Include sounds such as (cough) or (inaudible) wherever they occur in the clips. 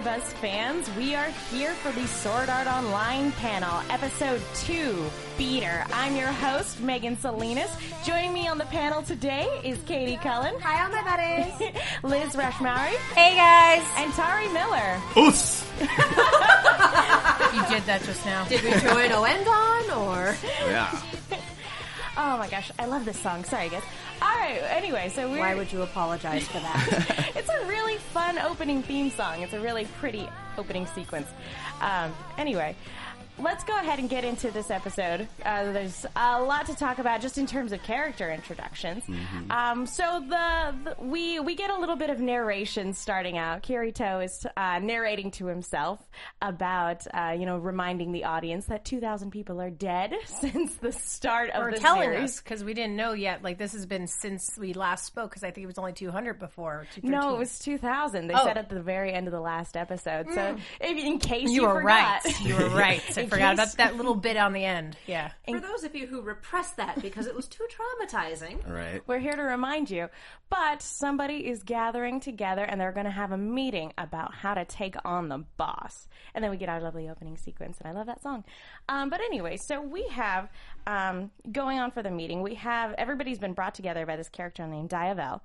Hey there, AfterBuzz fans. We are here for the Sword Art Online panel, episode two, Beater. I'm your host, Megan Salinas. Joining me on the panel today is Katie Cullen. Hi, all my buddies. (laughs) Liz Rashmari. Hey, guys. And Tari Miller. Oos! (laughs) You did that just now. Did we join Ouendan or? Oh, yeah. (laughs) Oh my gosh, I love this song. Sorry, guys. All right. Anyway, so we're. Why would you apologize for that? Really fun opening theme song. It's a really pretty opening sequence. Um, anyway, let's go ahead and get into this episode. Uh, there's a lot to talk about just in terms of character introductions. Um, so the, the we we get a little bit of narration starting out. Kirito is uh, narrating to himself about uh, you know reminding the audience that 2,000 people are dead (laughs) since the start of or the telling series. because we didn't know yet. Like this has been since we last spoke because I think it was only 200 before. No, it was 2000. They Oh. said at the very end of the last episode. So, if, in case you, You were forgot, right. You were right. (laughs) I forgot case- about that little bit on the end. Yeah. For those of you who repressed that because it was too traumatizing, (laughs) Right. We're here to remind you. But somebody is gathering together and they're going to have a meeting about how to take on the boss. And then we get our lovely opening sequence, and I love that song. Um, but anyway, so we have um, going on for the meeting. We have everybody's been brought together by this character named Diavel,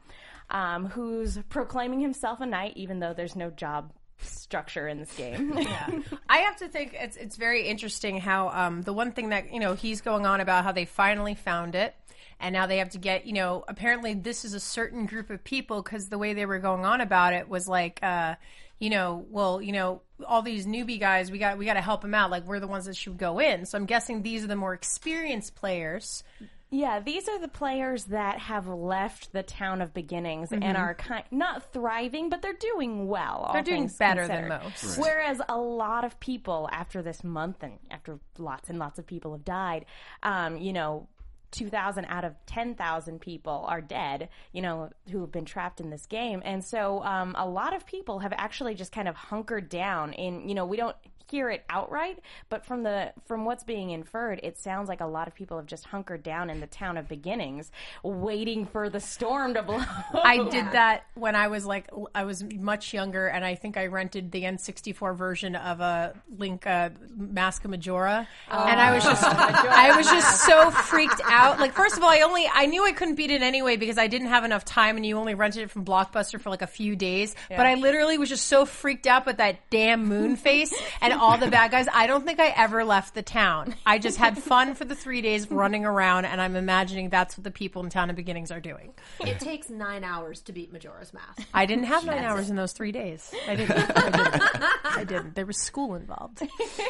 um, who's proclaiming himself a knight, even though there's no job structure in this game. (laughs) I have to think it's it's very interesting how um, the one thing that you know he's going on about how they finally found it. And now they have to get, you know, apparently this is a certain group of people because the way they were going on about it was like, uh, you know, well, you know, all these newbie guys, we got we got to help them out. Like we're the ones that should go in. So I'm guessing these are the more experienced players. Yeah, these are the players that have left the town of beginnings and are kind not thriving, but they're doing well. Mm-hmm. They're doing things better than considered. most. Whereas a lot of people after this month and after lots and lots of people have died, um, you know. 2,000 out of 10,000 people are dead, you know, who have been trapped in this game. And so um, a lot of people have actually just kind of hunkered down in, you know, we don't hear it outright, but from the from what's being inferred, it sounds like a lot of people have just hunkered down in the town of beginnings, waiting for the storm to blow. I (laughs) did that when I was like I was much younger, and I think I rented the N64 version of a Link uh, Mask of Majora, and I was just (laughs) I was just so freaked out. Like, first of all, I only I knew I couldn't beat it anyway because I didn't have enough time, and you only rented it from Blockbuster for like a few days. But I literally was just so freaked out with that damn moon face and (laughs) all the bad guys. I don't think I ever left the town. I just had fun for the three days running around, and I'm imagining that's what the people in Town of Beginnings are doing. it takes nine hours to beat Majora's Mask. I didn't have nine hours in those three days. I didn't. (laughs) I didn't. I didn't. There was school involved.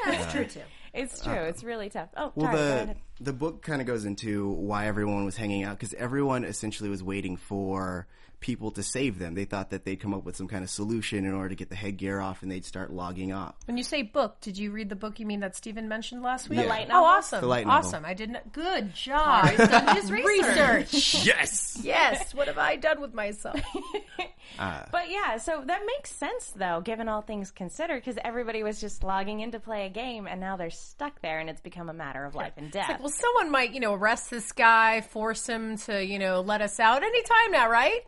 That's true too. it's true. it's really tough. Oh, Well, Tara, go the ahead. the book kind of goes into why everyone was hanging out because everyone essentially was waiting for people to save them. They thought that they'd come up with some kind of solution in order to get the headgear off, and they'd start logging off. When you say book, did you read the book you mean that Stephen mentioned last week? The light Oh, awesome. The light novel. Awesome. I didn't. Good job. He's done his (laughs) research. Research. (laughs) Yes! yes. What have I done with myself? (laughs) Uh. But yeah, so that makes sense though, given all things considered, because everybody was just logging in to play a game, and now they're stuck there, and it's become a matter of life and death. Well, someone might, you know, arrest this guy, force him to, you know, let us out anytime now, right?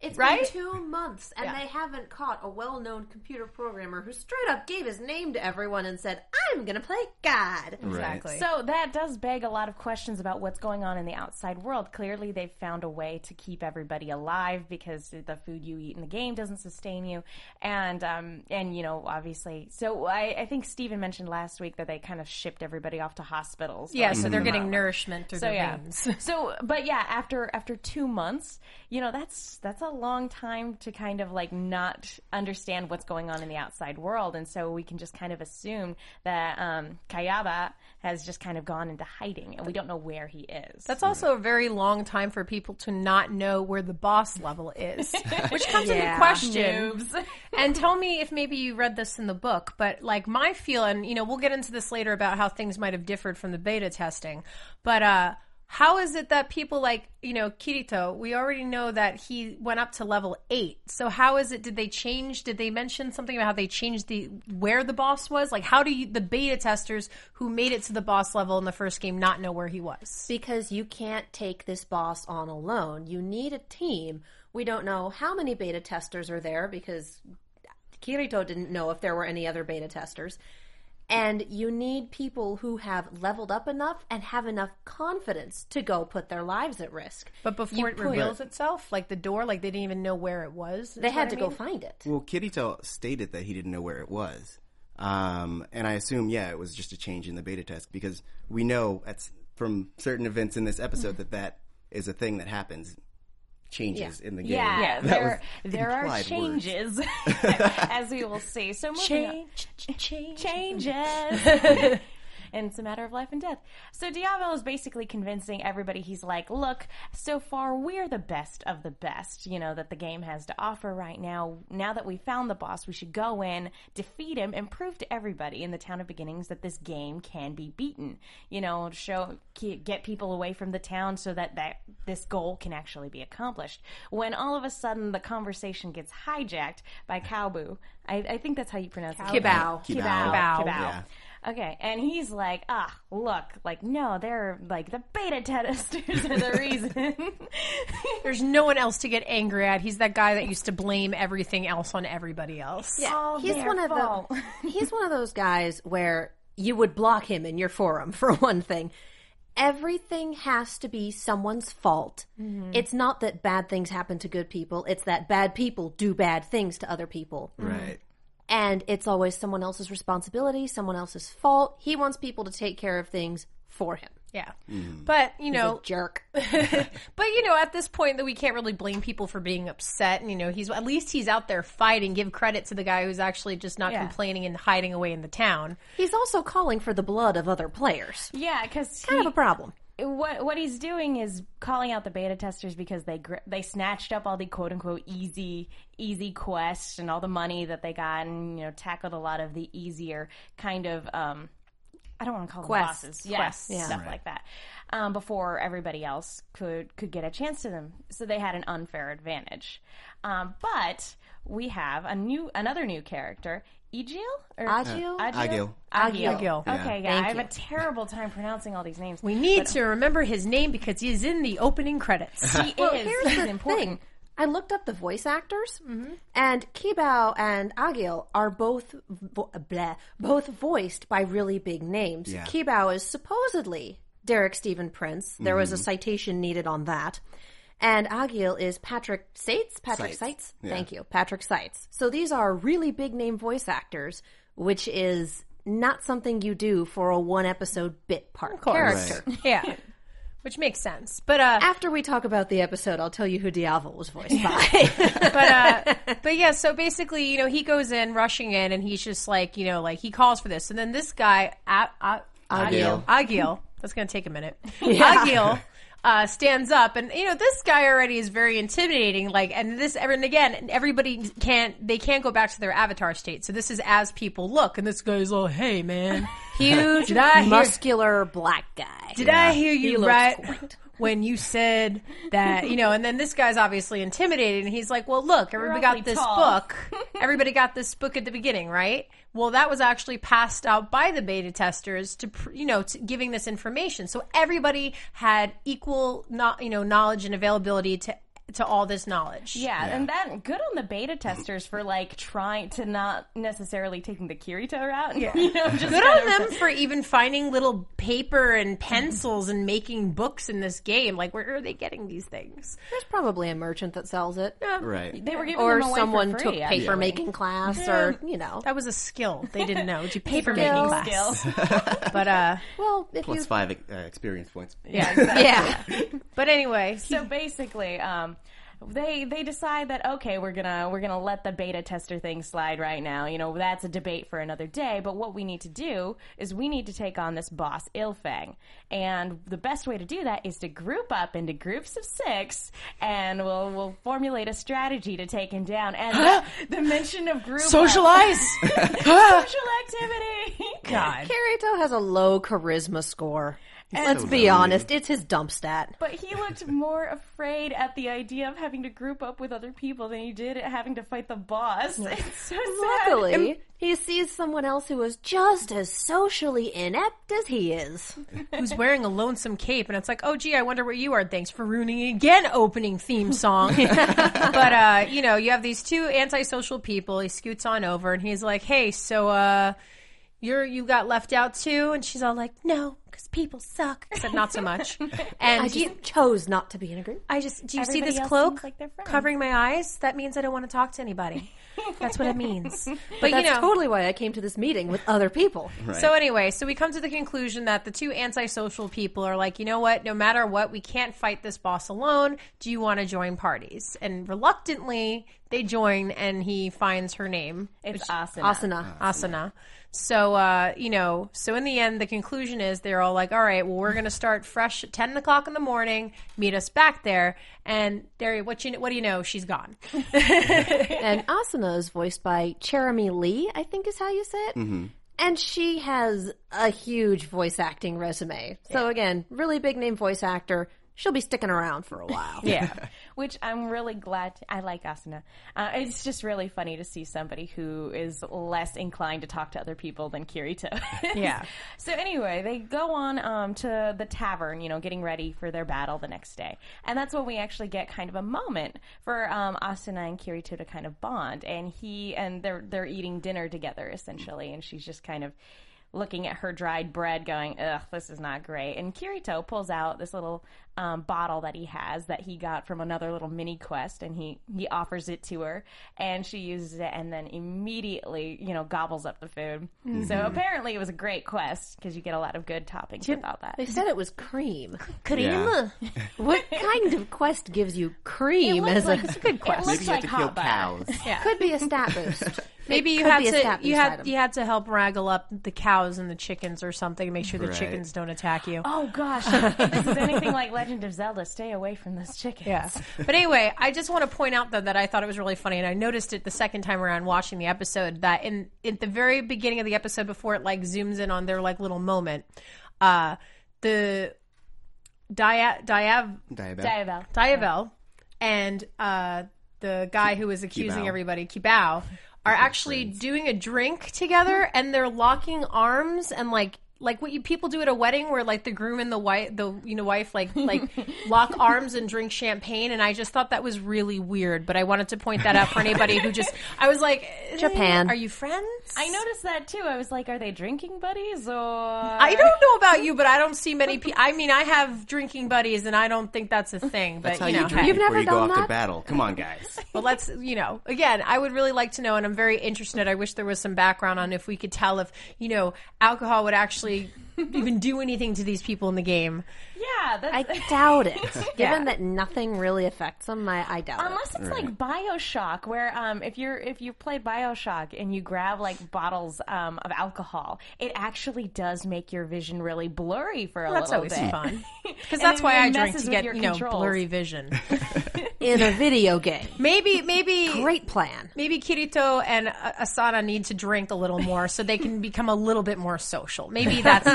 It's Right? been two months, and Yeah. they haven't caught a well-known computer programmer who straight up gave his name to everyone and said, "I'm gonna play God." Exactly. So that does beg a lot of questions about what's going on in the outside world. Clearly, they've found a way to keep everybody alive because the food you eat in the game doesn't sustain you, and um, and you know obviously. So I, I think Stephen mentioned last week that they kind of shipped everybody off to hospitals. yeah, so they're getting out. nourishment through So their yeah. veins. (laughs) So, but yeah, after after two months, you know that's that's a long time to kind of like not understand what's going on in the outside world, and so we can just kind of assume that um, Kayaba has just kind of gone into hiding, and we don't know where he is. That's also a very long time for people to not know where the boss level is, (laughs) (laughs) which comes into Yeah. question. (laughs) And tell me if maybe you read this in the book, but like my feeling, you know, we'll get into this later about how things might have differed from the beta testing, but uh how is it that people like, you know, Kirito, we already know that he went up to level 8. So how is it did they change did they mention something about how they changed the where the boss was? Like how do you the beta testers who made it to the boss level in the first game not know where he was? Because you can't take this boss on alone. You need a team. We don't know how many beta testers are there because Kirito didn't know if there were any other beta testers. And you need people who have leveled up enough and have enough confidence to go put their lives at risk. But before it reveals itself, like the door, like they didn't even know where it was. They had to I go find it. Well, Kirito stated that he didn't know where it was. Um, and I assume, yeah, it was just a change in the beta test because we know at, from certain events in this episode that that is a thing that happens, changes in the game. yeah, (laughs) That there there are changes, (laughs) (laughs) as we will see. So moving on. Change, change. changes. And it's a matter of life and death. So Diablo is basically convincing everybody. He's like, look, so far we're the best of the best, you know, that the game has to offer right now. Now that we found the boss, we should go in, defeat him, and prove to everybody in the town of beginnings that this game can be beaten. You know, show, get people away from the town so that, that this goal can actually be accomplished. When all of a sudden the conversation gets hijacked by Cowboo. I, I think that's how you pronounce it. Kibao. Kibao. Kibao. Yeah. Okay, and he's like, ah, look, like, no, they're like the beta testers are the (laughs) reason. There's no one else to get angry at. He's that guy that used to blame everything else on everybody else. Yeah. all he's their one of fault. the (laughs) he's one of those guys where you would block him in your forum (laughs) for one thing. Everything has to be someone's fault. It's not that bad things happen to good people, it's that bad people do bad things to other people. Right. And it's always someone else's responsibility, someone else's fault. He wants people to take care of things for him. Yeah. Mm. But, you know, Jerk. (laughs) but you know, at this point that we can't really blame people for being upset. And, you know, he's at least he's out there fighting. Give credit to the guy who's actually just not Yeah. complaining and hiding away in the town. He's also calling for the blood of other players. yeah, because Kind of a problem. What what he's doing is calling out the beta testers because they gr- they snatched up all the quote unquote easy easy quests and all the money that they got and you know tackled a lot of the easier kind of um I don't want to call them Quests. bosses, yeah, Quests. Yeah. stuff like that. Um, before everybody else could could get a chance to them, so they had an unfair advantage. Um, but we have a new another new character, Egil or Agil? Agil. Agil. Agil. Okay, yeah, Thank I have you. a terrible time pronouncing all these names. We need to remember his name because he's in the opening credits. He (laughs) Well, is. here's the important. thing. I looked up the voice actors, mm-hmm. and Kibao and Agil are both vo- bleh, both voiced by really big names. Yeah. Kibao is supposedly Derek Stephen Prince. There was a mm-hmm. citation needed on that. And Agil is Patrick Seitz. Patrick Seitz. Seitz. Yeah. Thank you, Patrick Seitz. So these are really big name voice actors, which is not something you do for a one episode bit part character. (laughs) yeah. Which makes sense. But uh After we talk about the episode, I'll tell you who Diavel was voiced by. (laughs) but uh (laughs) but yeah so basically you know he goes in rushing in and he's just like you know like he calls for this and then this guy A- A- Agil. Agil that's gonna take a minute Agil uh, stands up and you know this guy already is very intimidating like and this and again everybody can't they can't go back to their avatar state so this is as people look and this guy's all hey man (laughs) Huge, Did hear- muscular black guy. did I hear you looks right great. when you said that, you know, and then this guy's obviously intimidated and he's like, well, look, everybody got this tall." book. (laughs) everybody got this book at the beginning, right? Well, that was actually passed out by the beta testers to, you know, to giving this information. So everybody had equal, not, you know, knowledge and availability to to all this knowledge. Yeah, and then good on the beta testers for like trying to not necessarily taking the Kirito route. Yeah. (laughs) you know, just Good on of- them for even finding little paper and pencils and making books in this game. Like, where are they getting these things? There's probably a merchant that sells it. Right. They were giving Or them away for someone free, took actually. paper making class or, you know. That was a skill they didn't know. Did you (laughs) paper Skill. making class? (laughs) But uh, Well, if Plus you five uh, experience points. yeah, exactly. Yeah. But anyway, So basically, um, they they decide that okay, we're gonna we're gonna let the beta tester thing slide right now. You know, that's a debate for another day. But what we need to do is we need to take on this boss Illfang, and the best way to do that is to group up into groups of six, and we'll we'll formulate a strategy to take him down. And the, the mention of group up- socialize. (laughs) social activity. God. Kirito has a low charisma score. Let's be honest, it's his dump stat. But he looked more afraid at the idea of having to group up with other people than he did at having to fight the boss. (laughs) It's so sad. Luckily, he sees someone else who is just as socially inept as he is. Who's wearing a lonesome cape, and it's like, oh, gee, I wonder where you are. Thanks for ruining again opening theme song. (laughs) (laughs) but uh, you know, you have these two antisocial people. He scoots on over, and he's like, hey, so uh, you're you got left out too? And she's all like, no, because people suck. I said, not so much. (laughs) And I do you- chose not to be in a group. I just do you see this cloak like covering my eyes? That means I don't want to talk to anybody. That's what it means. (laughs) But, But you that's know, totally why I came to this meeting with other people. so anyway, so we come to the conclusion that the two antisocial people are like, you know what? No matter what, we can't fight this boss alone. Do you want to join parties? And reluctantly, they join, and he finds her name. It's Asuna. Asana. Asana. So, uh, you know, so in the end, the conclusion is they're all like, all right, well, we're going to start fresh at 10 o'clock in the morning, meet us back there. And there, what, you, what do you know? She's gone. (laughs) And (laughs) Asana is voiced by Cherami Leigh, I think is how you say it. Mm-hmm. And she has a huge voice acting resume. So again, really big name voice actor. She'll be sticking around for a while. yeah. (laughs) Which I'm really glad. To, I like Asuna. Uh, it's just really funny to see somebody who is less inclined to talk to other people than Kirito. (laughs) is. Yeah. So anyway, they go on um, to the tavern, you know, getting ready for their battle the next day, and that's when we actually get kind of a moment for um, Asuna and Kirito to kind of bond, and he and they're they're eating dinner together essentially, and she's just kind of looking at her dried bread, going, "Ugh, this is not great." And Kirito pulls out this little um, bottle that he has that he got from another little mini quest, and he he offers it to her, and she uses it, and then immediately, you know, gobbles up the food. So apparently, it was a great quest because you get a lot of good toppings without that. They said it was cream. (laughs) Yeah. (laughs) What kind of quest gives you cream looks as like- a it's a good quest. Maybe you like have to kill hot butter. cows. (laughs) could be a stat boost. Maybe you had to you had item. you had to help wrangle up the cows and the chickens or something to make sure the Right. chickens don't attack you. Oh gosh, if this is anything like Legend of Zelda, stay away from those chickens. Yeah. But anyway, I just want to point out though that I thought it was really funny, and I noticed it the second time around watching the episode that in at the very beginning of the episode before it like zooms in on their like little moment, uh, the Dia Diav Diabetic. Diabell. Diavel and uh, the guy who was accusing Kibao. everybody, Kibao, are actually doing a drink together, and they're locking arms and like. Like what you people do at a wedding, where like the groom and the wife, the you know wife, like (laughs) like lock arms and drink champagne, and I just thought that was really weird. But I wanted to point that out for anybody who just, I was like, eh, Japan. are you friends? I noticed that too. I was like, are they drinking buddies or? I don't know about you, but I don't see many people. I mean, I have drinking buddies, and I don't think that's a thing. But That's how you you, know, drink hey. You've before never you go off that? to battle. Come on, guys. (laughs) But let's, you know, again, I would really like to know, and I'm very interested. I wish there was some background on if we could tell if, you know, alcohol would actually actually (laughs) even do anything to these people in the game. Yeah, that's, I (laughs) doubt it. Yeah. Given that nothing really affects them, I, I doubt it. Unless it. it's like Bioshock, where um, if you're if you play Bioshock and you grab like bottles um, of alcohol, it actually does make your vision really blurry for a That's little always bit. fun (laughs) because that's why I messes drink to get your you know controls. blurry vision. In a video game. maybe maybe Great plan. maybe Kirito and uh, Asana need to drink a little more so they can become a little bit more social. Maybe that's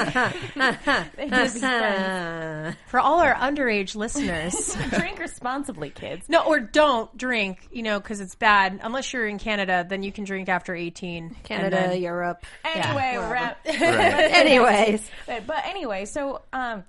For all our underage listeners. (laughs) Drink responsibly, kids. No, or don't drink, you know, because it's bad. Unless you're in Canada, then you can drink after 18. and Canada, then- Europe. Anyway, wrap. (laughs) Anyways, But, but anyway, so um,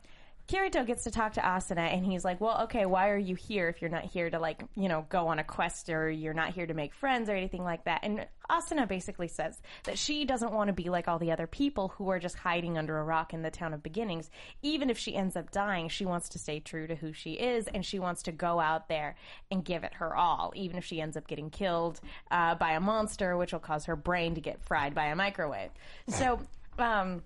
Kirito gets to talk to Asuna and he's like, well, okay, why are you here if you're not here to like, you know, go on a quest or you're not here to make friends or anything like that? And Asuna basically says that she doesn't want to be like all the other people who are just hiding under a rock in the town of beginnings. Even if she ends up dying, she wants to stay true to who she is and she wants to go out there and give it her all, even if she ends up getting killed uh, by a monster, which will cause her brain to get fried by a microwave. So, um,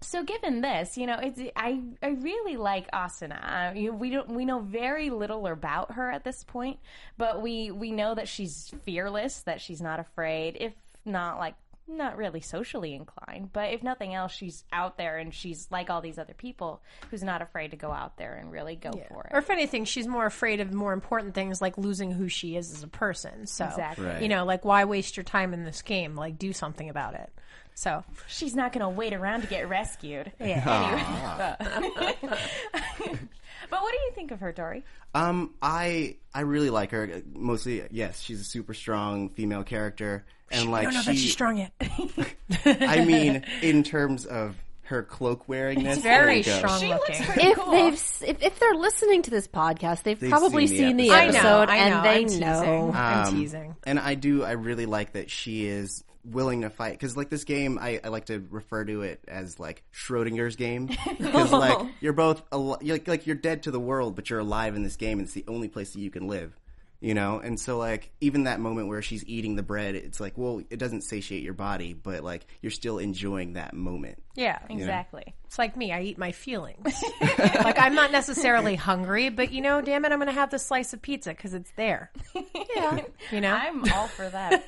so given this, you know, it's I I really like Asana. Uh, you, we don't we know very little about her at this point, but we we know that she's fearless, that she's not afraid, if not like not really socially inclined, but if nothing else, she's out there and she's like all these other people who's not afraid to go out there and really go for it. Or if anything, she's more afraid of more important things like losing who she is as a person. So, Exactly. Right. you know, like why waste your time in this game? Like do something about it. So, she's not going to wait around to get rescued. yeah. Ah. (laughs) (laughs) (laughs) But what do you think of her, Dory? Um, I I really like her. Mostly, yes, she's a super strong female character, and like I don't know she, that she's strong yet. (laughs) I mean, in terms of her cloak wearingness, Very there you go. strong She looking. looks pretty If cool. they've s- if, if they're listening to this podcast, they've, They've probably seen seen the the I episode, know, I know. and they I'm teasing. know. I'm Um, teasing. And I do, I really like that she is willing to fight because, like, this game, I, I like to refer to it as like Schrodinger's game (laughs) because, like, oh. you're both al- you're like, like you're dead to the world, but you're alive in this game, and it's the only place that you can live. You know, and so like even that moment where she's eating the bread, it's like, well, it doesn't satiate your body, but like you're still enjoying that moment. Yeah. Exactly. It's like me. I eat my feelings. (laughs) like I'm not necessarily hungry, but you know, damn it, I'm going to have the slice of pizza because it's there. (laughs) Yeah, You know? I'm all for that.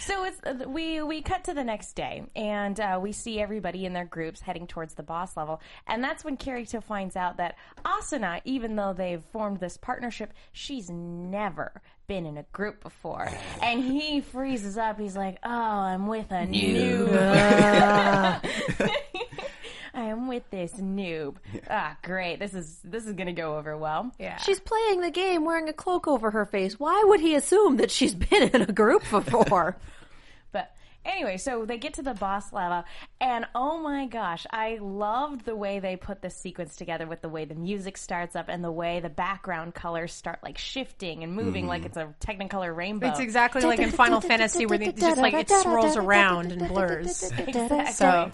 So it's uh, we we cut to the next day, and uh, we see everybody in their groups heading towards the boss level, and that's when Kirito finds out that Asuna, even though they've formed this partnership, she's never been in a group before, (sighs) and he freezes up. He's like, "Oh, I'm with a new." I (laughs) am (laughs) (laughs) with this noob. (laughs) Ah, great. This is this is gonna go over well. Yeah. She's playing the game wearing a cloak over her face. Why would he assume that she's been in a group before? (laughs) But anyway, so they get to the boss level, and oh my gosh, I loved the way they put this sequence together with the way the music starts up and the way the background colors start like shifting and moving like it's a Technicolor rainbow. It's exactly like in Final Fantasy where they just like it swirls around and blurs. (laughs) So,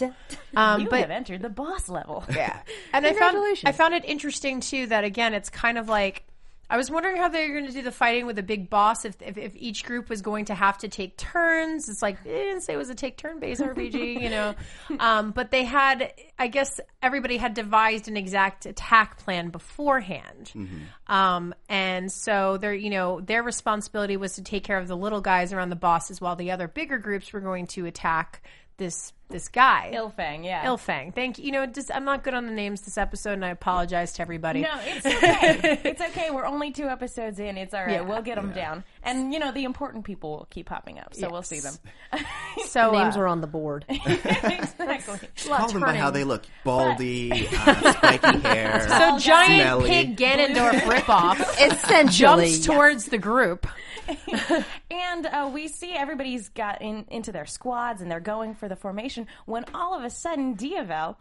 um, you but have entered the boss level. Yeah. (laughs) And I found Congratulations. I found it interesting too that again it's kind of like I was wondering how they were going to do the fighting with a big boss if, if if each group was going to have to take turns. It's like they didn't say it was a take turn based (laughs) RPG, you know. Um, but they had I guess everybody had devised an exact attack plan beforehand. Um, and so their you know their responsibility was to take care of the little guys around the bosses while the other bigger groups were going to attack this this guy. Illfang, yeah. Illfang. Thank you. You know, just, I'm not good on the names this episode, and I apologize to everybody. No, it's okay. (laughs) it's okay. We're only two episodes in. It's all right. Yeah. we'll get them down. And, you know, the important people will keep popping up, so we'll see them. (laughs) So Names uh, are on the board. (laughs) exactly. (laughs) Call them by how they look: baldy, uh, spiky hair. so giant smelly. pig Ganondorf ripoff Essentially, jumps towards the group. And uh, we see everybody's got in, into their squads and they're going for the formation when all of a sudden Diavel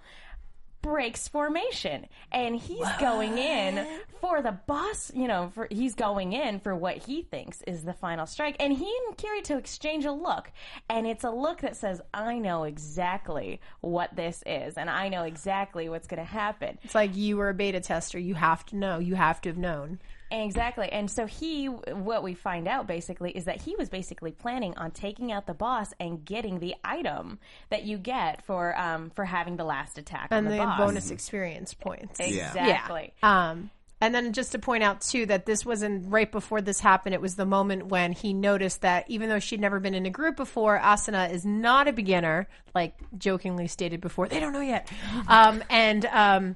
breaks formation and he's going in for the boss you know for he's going in for what he thinks is the final strike and he and Kirito exchange a look and it's a look that says I know exactly what this is and I know exactly what's going to happen It's like you were a beta tester. You have to know. You have to have known. Exactly. And so he, what we find out basically is that he was basically planning on taking out the boss and getting the item that you get for um, for having the last attack And on the, the boss. bonus experience points. Exactly. Um, and then just to point out too that this wasn't right before this happened. It was the moment when he noticed that even though she'd never been in a group before, Asuna is not a beginner, like jokingly stated before. They don't know yet. Um, and um,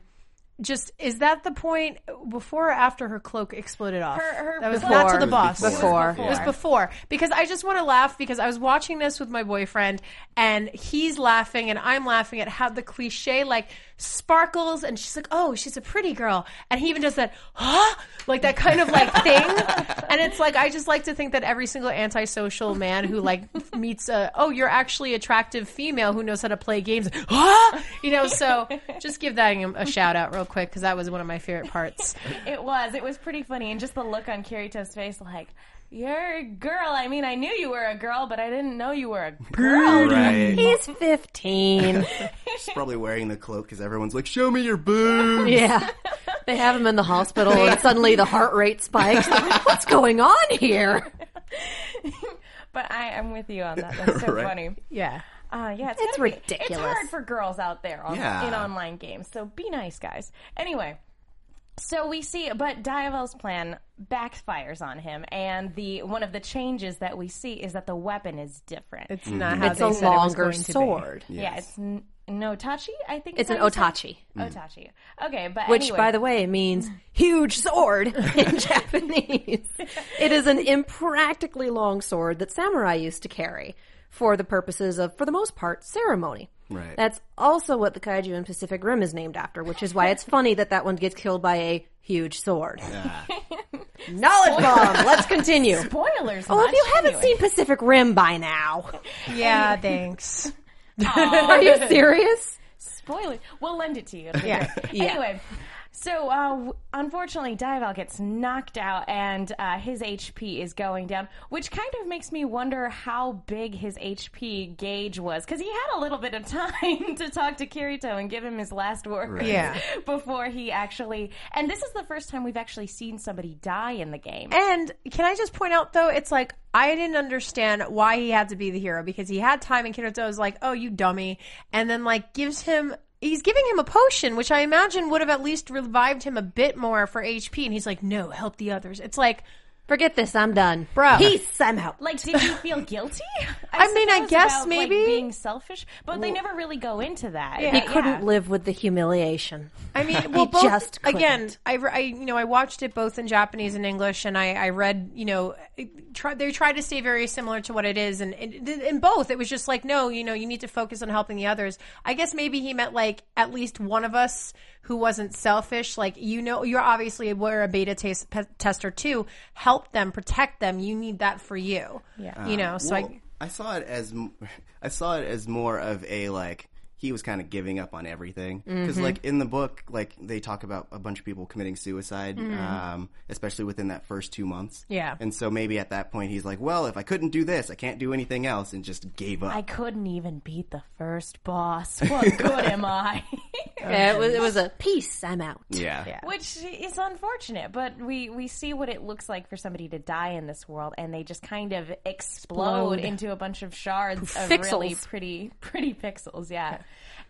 just is that the point before or after her cloak exploded off? Her- her that was cloak- not to the It boss. was before. It was before because I just want to laugh because I was watching this with my boyfriend and he's laughing and I'm laughing at how the cliche like sparkles and she's like, oh, she's a pretty girl, and he even does that, huh, like that kind of like thing, and it's like I just like to think that every single antisocial man who like meets a oh you're actually attractive female who knows how to play games, ah! you know. So just give that a shout out real quick because that was one of my favorite parts. It was. It was pretty funny, and just the look on Kirito's face, like. You're a girl. I mean, I knew you were a girl, but I didn't know you were a girl. Right. He's 15. (laughs) He's probably wearing the cloak because everyone's like, "Show me your boobs." (laughs) yeah. They have him in the hospital and (laughs) suddenly the heart rate spikes. Like, What's going on here? But I, I'm with you on that. That's so Right. funny. Yeah. Uh, yeah, it's, It's gotta be- ridiculous. it's hard for girls out there on, Yeah. in online games. So be nice, guys. Anyway, so we see, but Diavel's plan backfires on him, and the one of the changes that we see is that the weapon is different. It's not mhm. how It's they a said it was longer going to be. sword. yeah, it's n- Nodachi. I think It's an how you otachi, Otachi. Mm. Okay, but which, anyway. by the way, means huge sword in (laughs) Japanese. It is an impractically long sword that samurai used to carry for the purposes of, for the most part, ceremony. Right. That's also what the kaiju in Pacific Rim is named after, which is why it's funny that that one gets killed by a huge sword. (laughs) Knowledge bomb. Let's continue. spoilers. Oh, if you haven't Anyway. seen Pacific Rim by now, (laughs) Yeah, thanks. are you (laughs) serious? spoiler. We'll lend it to you. Yeah. Yeah. Anyway, so uh, unfortunately, Diavel gets knocked out, and uh, his HP is going down, which kind of makes me wonder how big his HP gauge was, because he had a little bit of (laughs) time to talk to Kirito and give him his last words Yeah. (laughs) before he actually. And this is the first time we've actually seen somebody die in the game. And can I just point out though, it's like I didn't understand why he had to be the hero because he had time and Kirito was like, "Oh, you dummy," and then like gives him. He's giving him a potion, which I imagine would have at least revived him a bit more for HP. And he's like, "No, help the others." It's like, Forget this. I'm done. Bro. Peace. I'm out. Like, did you feel guilty? (laughs) I mean, I guess about, like, maybe. being selfish, but they never really go into that. Yeah. He couldn't yeah. live with the humiliation. I mean, (laughs) well, both, just couldn't. again, I, I, you know, I watched it both in Japanese and English, and I, I read, you know, try, they tried to stay very similar to what it is, and in, in both, it was just like, no, you know, you need to focus on helping the others. I guess maybe he meant like at least one of us who wasn't selfish, like you know, you're obviously aware a beta tes- pe- tester too. Help them, protect them. You need that for you. Yeah. you know. So Well, I, I saw it as m- (laughs) I saw it as more of a like he was kind of giving up on everything because Mm-hmm. like in the book like they talk about a bunch of people committing suicide Mm-hmm. um, especially within that first two months Yeah. and so maybe at that point he's like well if I couldn't do this I can't do anything else and just gave up I couldn't even beat the first boss. What good am I? (laughs) Yeah, it was. It was a peace. I'm out. yeah Yeah. Which is unfortunate, but we, we see what it looks like for somebody to die in this world, and they just kind of explode, Explode. into a bunch of shards of Pixels. really pretty pretty pixels. Yeah.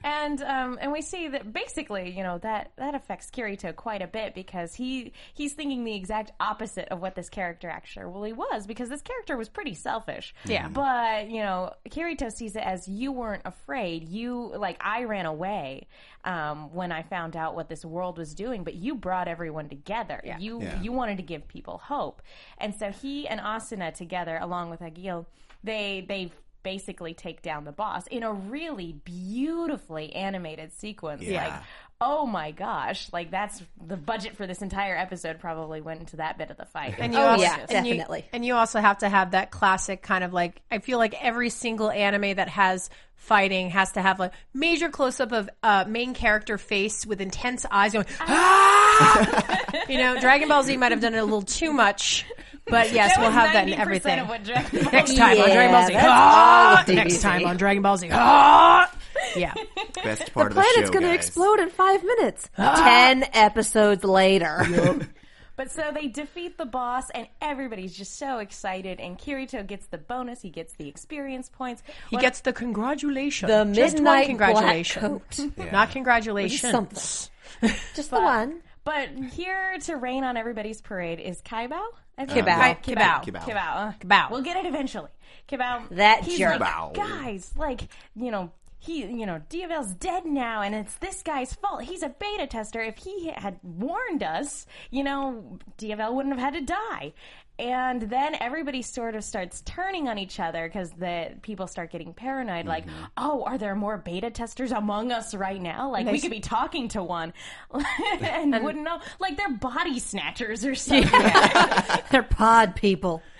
And um, and we see that basically, you know, that that affects Kirito quite a bit because he he's thinking the exact opposite of what this character actually was because this character was pretty selfish. Yeah. But you know, Kirito sees it as you weren't afraid. You like I ran away um, when I found out what this world was doing, but you brought everyone together. You Yeah. you wanted to give people hope, and so he and Asuna together, along with Agil, they they basically take down the boss in a really beautifully animated sequence. Yeah. Like, oh my gosh, like that's the budget for this entire episode probably went into that bit of the fight. And you Oh, also, yeah, and you- definitely. and you also have to have that classic kind of like I feel like every single anime that has fighting has to have like major close up of uh, main character face with intense eyes going. Ah! (laughs) you know, Dragon Ball Z might have done it a little too much, but (laughs) yes, we'll have that in everything. Of what Dragon Ball Next time on Dragon Ball Z. that's Ah! all Next DBZ. time on Dragon Ball Z. (laughs) Ah! Yeah. best part of The of the planet's going to guys. explode in five minutes. Ten episodes later. (laughs) But so they defeat the boss, and everybody's just so excited. And Kirito gets the bonus; he gets the experience points. He What- gets the congratulations. The Just one midnight congratulations. black coat. Not congratulations. Something. Just the one. But here to rain on everybody's parade is Kaibao. I think. Kibao. Right, Kibao. Kibao. Kibao. Kibao. Kibao. We'll get it eventually. Kibao. That he's jerk. Like, guys, like you know. He, you know, Diavel's dead now, and it's this guy's fault. He's a beta tester. If he had warned us, you know, Diavel wouldn't have had to die. And then everybody sort of starts turning on each other because the people start getting paranoid. Like, Mm-hmm. oh, are there more beta testers among us right now? Like, we could be talking to one (laughs) and, wouldn't know. Like, they're body snatchers or (laughs) something. They're pod people. (laughs)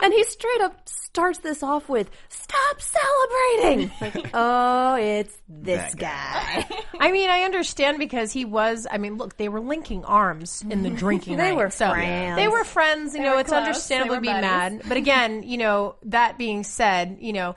And he straight up starts this off with, stop celebrating! Like, oh, it's this That guy. guy. I mean, I understand because he was. I mean, look, they were linking arms in the drinking. They ring, were so friends. They were friends. You know, were it's close. understandable to They be mad. But again, you know, that being said, you know,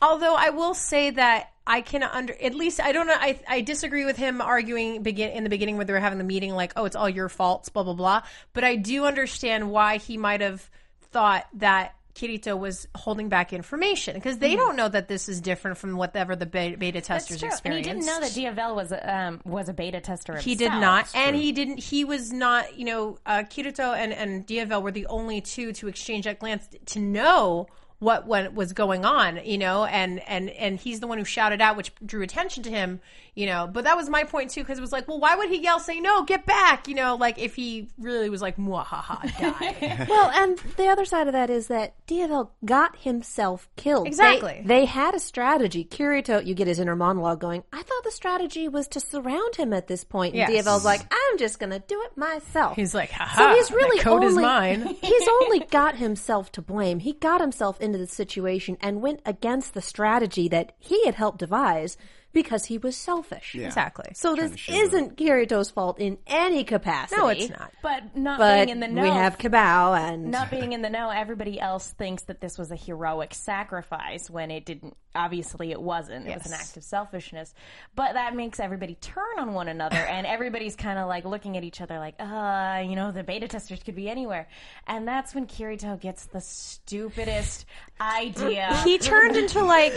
although I will say that I can under at least I don't know. I I disagree with him arguing begin in the beginning where they were having the meeting like, oh, it's all your faults, blah blah blah. But I do understand why he might have thought that. Kirito was holding back information because they don't know that this is different from whatever the beta, beta testers That's true. And he didn't know that Diavel was a, um, was a beta tester. He did not, and he didn't. He was not. You know, uh, Kirito and and Diavel were the only two to exchange that glance to know what what was going on. You know, and and and he's the one who shouted out, which drew attention to him. You know, but that was my point too, because it was like, well, why would he yell, say no, get back? You know, like if he really was like, mwahaha, die. (laughs) Well, and the other side of that is that Diavel got himself killed. Exactly. They, had a strategy. Kirito, you get his inner monologue going, I thought the strategy was to surround him at this point. And Yes. Diavel's like, I'm just going to do it myself. he's like, haha, so he's really that code only, is mine. (laughs) he's only got himself to blame. He got himself into the situation and went against the strategy that he had helped devise because he was selfish. Exactly. So this isn't Kirito's fault in any capacity. No, it's not. But not But being in the know. we have Cabal and not being in the know, everybody else thinks that this was a heroic sacrifice when it didn't. Obviously, it wasn't. It was an act of selfishness. But that makes everybody turn on one another, and (laughs) everybody's kind of like looking at each other, like, uh, you know, the beta testers could be anywhere. And that's when Kirito gets the stupidest idea. he turned into like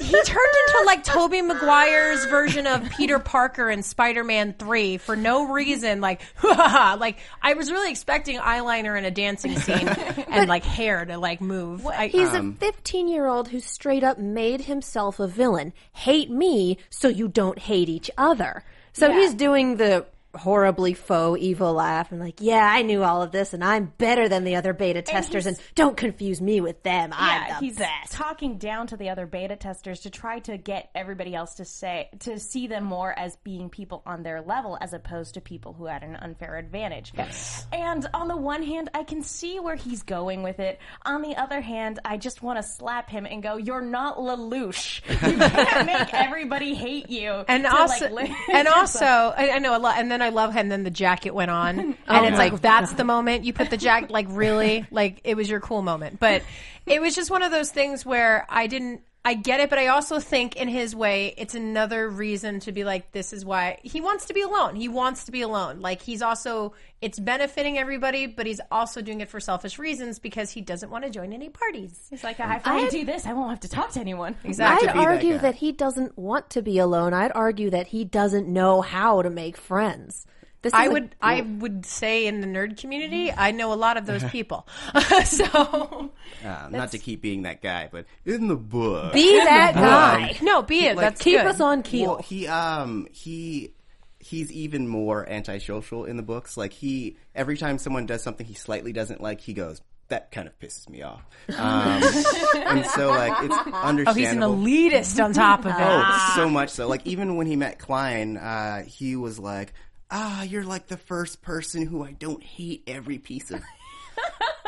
he turned into like (laughs) Tobey Maguire's version of Peter Parker in Spider-Man 3 for no reason like (laughs) like I was really expecting eyeliner in a dancing scene (laughs) and like hair to like move. I, He's a um, 15 year old who straight up made himself a villain. Hate me so you don't hate each other. So he's doing the horribly faux evil laugh and like, yeah, I knew all of this and I'm better than the other beta testers and, don't confuse me with them. Yeah, I'm the he's best. talking down to the other beta testers to try to get everybody else to say to see them more as being people on their level as opposed to people who had an unfair advantage. Yes. And on the one hand, I can see where he's going with it. On the other hand, I just want to slap him and go, "You're not Lelouch. You can't make (laughs) everybody hate you." and also, like, (laughs) and also, I, I know a lot. And then I love him. Then the jacket went on, (laughs) and oh, it's like that's the moment you put the jacket. Like really, (laughs) like it was your cool moment. But it was just one of those things where I didn't. I get it, but I also think in his way, it's another reason to be like, this is why he wants to be alone. He wants to be alone. Like he's also, it's benefiting everybody, but he's also doing it for selfish reasons because he doesn't want to join any parties. It's like if I do this, I won't have to talk to anyone. Exactly. I'd be that argue that, he doesn't want to be alone. I'd argue that he doesn't know how to make friends. This is I a- would I would say in the nerd community, I know a lot of those (laughs) people. (laughs) so Uh, not to keep being that guy, but in the book, be that guy. no, be it. That's Keep good. us on keel. Well, he um he he's even more antisocial in the books. Like he every time someone does something he slightly doesn't like, he goes, "That kind of pisses me off." Um, (laughs) and so like it's understandable. Oh, he's an elitist on top of it. Oh, so much so. Like even when he met Klein, uh, he was like, "Ah, you're like the first person who I don't hate every piece of." (laughs)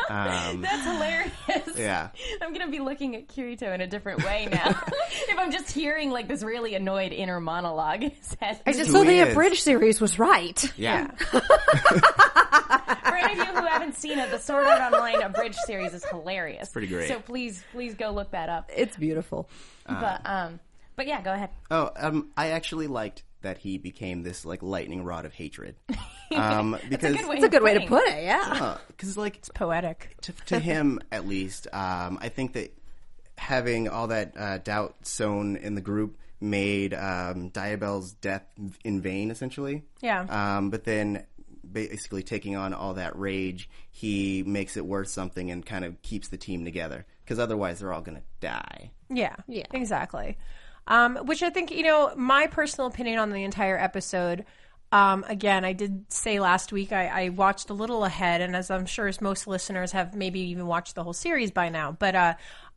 Um, That's hilarious. yeah. I'm gonna be looking at Kirito in a different way now. (laughs) if I'm just hearing like this really annoyed inner monologue, in his head. I just Who so the abridged series was right. Yeah. (laughs) for any of you who haven't seen it, the Sword Art Online abridged series is hilarious. pretty great. So please, please go look that up. It's beautiful. but um, but yeah, go ahead. Oh, um, I actually liked that he became this like lightning rod of hatred. (laughs) Um, because Good way It's a good way to put it, yeah. because like it's Poetic. to, to him at least, um, I think that having all that uh, doubt sown in the group made um, Diabelle's death in vain, essentially. Yeah. Um, but then, basically taking on all that rage, he makes it worth something and kind of keeps the team together. Because otherwise, they're all going to die. Yeah. Yeah. Exactly. Um, which I think, you know, my personal opinion on the entire episode, Um, again, I did say last week I, I watched a little ahead, and as I'm sure as most listeners have maybe even watched the whole series by now. But uh,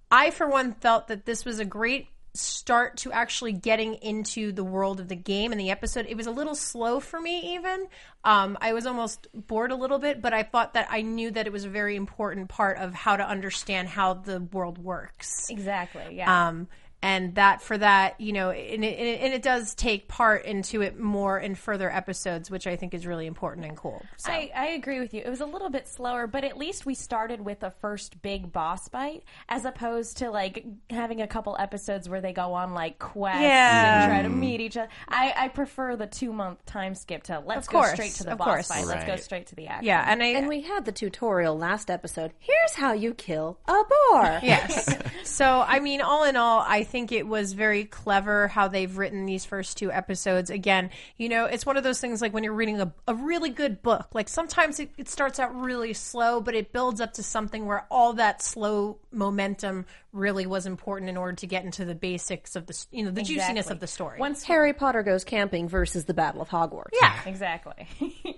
I, for one, felt that this was a great start to actually getting into the world of the game and the episode. It was a little slow for me, even. Um, I was almost bored a little bit, but I thought that I knew that it was a very important part of how to understand how the world works. Exactly. Yeah. Um, and that for that, you know, and it, and it does take part into it more in further episodes, which I think is really important and cool. So. I, I agree with you. It was a little bit slower, but at least we started with a first big boss fight, as opposed to like having a couple episodes where they go on like quests Yeah. and try to meet each other. I, I prefer the two month time skip to let's Of go course, straight to the of boss course. fight. Let's go straight to the action. yeah, and I And we had the tutorial last episode. Here's how you kill a boar. yes. (laughs) So, I mean, all in all, I think it was very clever how they've written these first two episodes. Again, you know, it's one of those things like when you're reading a, a really good book, like sometimes it, it starts out really slow, but it builds up to something where all that slow momentum really was important in order to get into the basics of the, you know, the juiciness of the story. Once Harry Potter goes camping versus the Battle of Hogwarts. yeah. exactly. (laughs)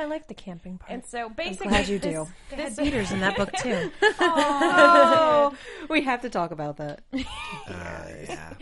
I like the camping part. and so basically, I'm glad you this- do. they had beaters in that book too. (laughs) Oh, (laughs) we have to talk about that. (laughs) Uh, yeah.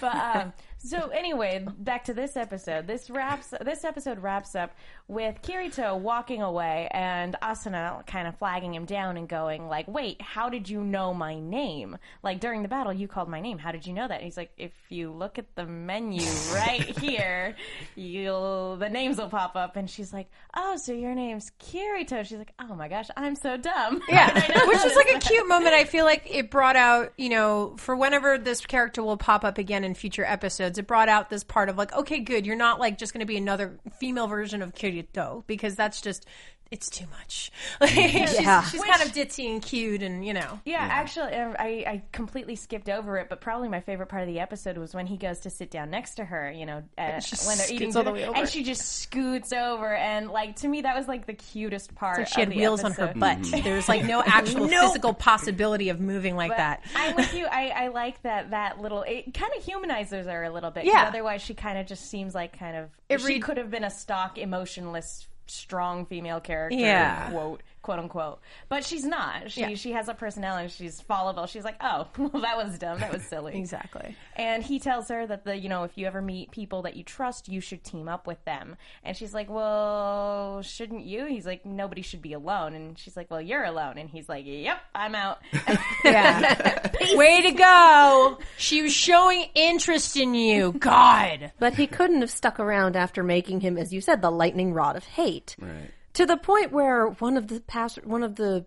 But um, so anyway, back to this episode. This wraps. This episode wraps up with Kirito walking away and Asuna kind of flagging him down and going like, "Wait, how did you know my name? Like during the battle, you called my name. How did you know that?" And he's like, "If you look at the menu right (laughs) here, you'll the names will pop up." And she's like, "Oh, so your name's Kirito?" She's like, "Oh my gosh, I'm so dumb." (laughs) Yeah, which is like a cute moment. I feel like it brought out, you know, for whenever this character will pop up again in future episodes, it brought out this part of like, okay, good, you're not like just going to be another female version of Kirito because that's just it's too much. (laughs) Like, she's, Yeah. she's kind of ditzy and cute, and you know, Yeah, actually, uh, I, I completely skipped over it, but probably my favorite part of the episode was when he goes to sit down next to her, you know, uh, when they're eating all the way over. and she just scoots over, and like to me, that was like the cutest part. like she had of the wheels on her episode. butt. (laughs) There was like no actual (laughs) physical possibility of moving like But that. I'm with you. I, I like that that little. It kind of humanizes her a little bit. Yeah. Otherwise, she kind of just seems like kind of. It she read- could have been a stock, emotionless, strong female character. Yeah. Quote quote unquote. But she's not. She Yeah. she has a personality. She's fallible. She's like, oh, (laughs) well, that was dumb. That was silly. Exactly. And he tells her that the you know if you ever meet people that you trust, you should team up with them. And she's like, well, shouldn't you? He's like, nobody should be alone. And she's like, well, you're alone. And he's like, yep, I'm out. (laughs) Yeah. (laughs) Way to go. She was showing interest in you. God. But he couldn't have stuck around after making him, as you said, the lightning rod of hate. Right. To the point where one of the past, one of the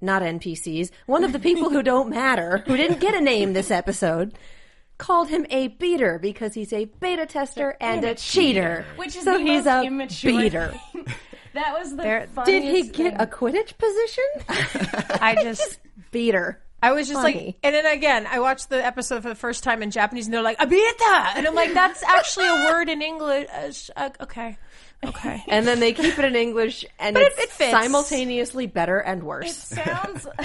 not NPCs, one of the people who don't matter, who didn't get a name this episode, called him a beater because he's a beta tester and a cheater. Which is so the he's most a immature beater. (laughs) that was the There- Did he get thing. a Quidditch position? (laughs) I just beater. I was just Funny. like, and then again, I watched the episode for the first time in Japanese, and they're like, "Abita," and I'm like, "That's actually a word in English." Uh, uh, okay, okay. And then they keep it in English, and But it- it's it fits. simultaneously better and It worse. sounds (laughs)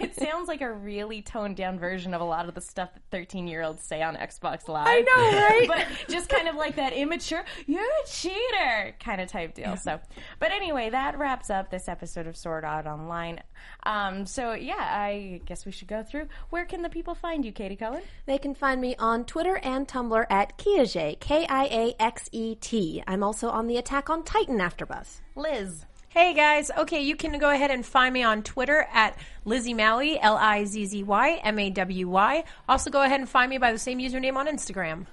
it sounds like a really toned down version of a lot of the stuff that 13 year olds say on Xbox Live. I know, (laughs) right? but just kind of like that immature, you're a cheater kind of type deal. So, but anyway, that wraps up this episode of Sword Art Online. Um, so yeah, I guess we should go through. Where can the people find you, Katie Cohen? They can find me on Twitter and Tumblr at Kiaxet, K-I-A-X-E-T. I'm also on the Attack on Titan AfterBuzz. Liz. Hey guys, okay, you can go ahead and find me on Twitter at Lizzy Mawy, L I Z Z Y M A W Y. Also, go ahead and find me by the same username on Instagram.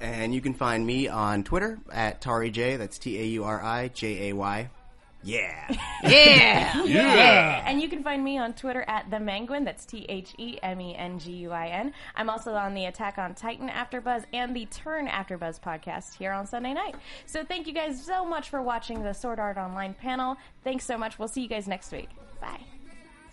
And you can find me on Twitter at Tauri Jay. That's T A U R I J A Y. (laughs) Yeah. Yeah. Yeah. And you can find me on Twitter at the Menguin. That's T H E M E N G U I N. I'm also on the Attack on Titan AfterBuzz and the Turn AfterBuzz podcast here on Sunday night. So thank you guys so much for watching the Sword Art Online panel. Thanks so much. We'll see you guys next week. Bye.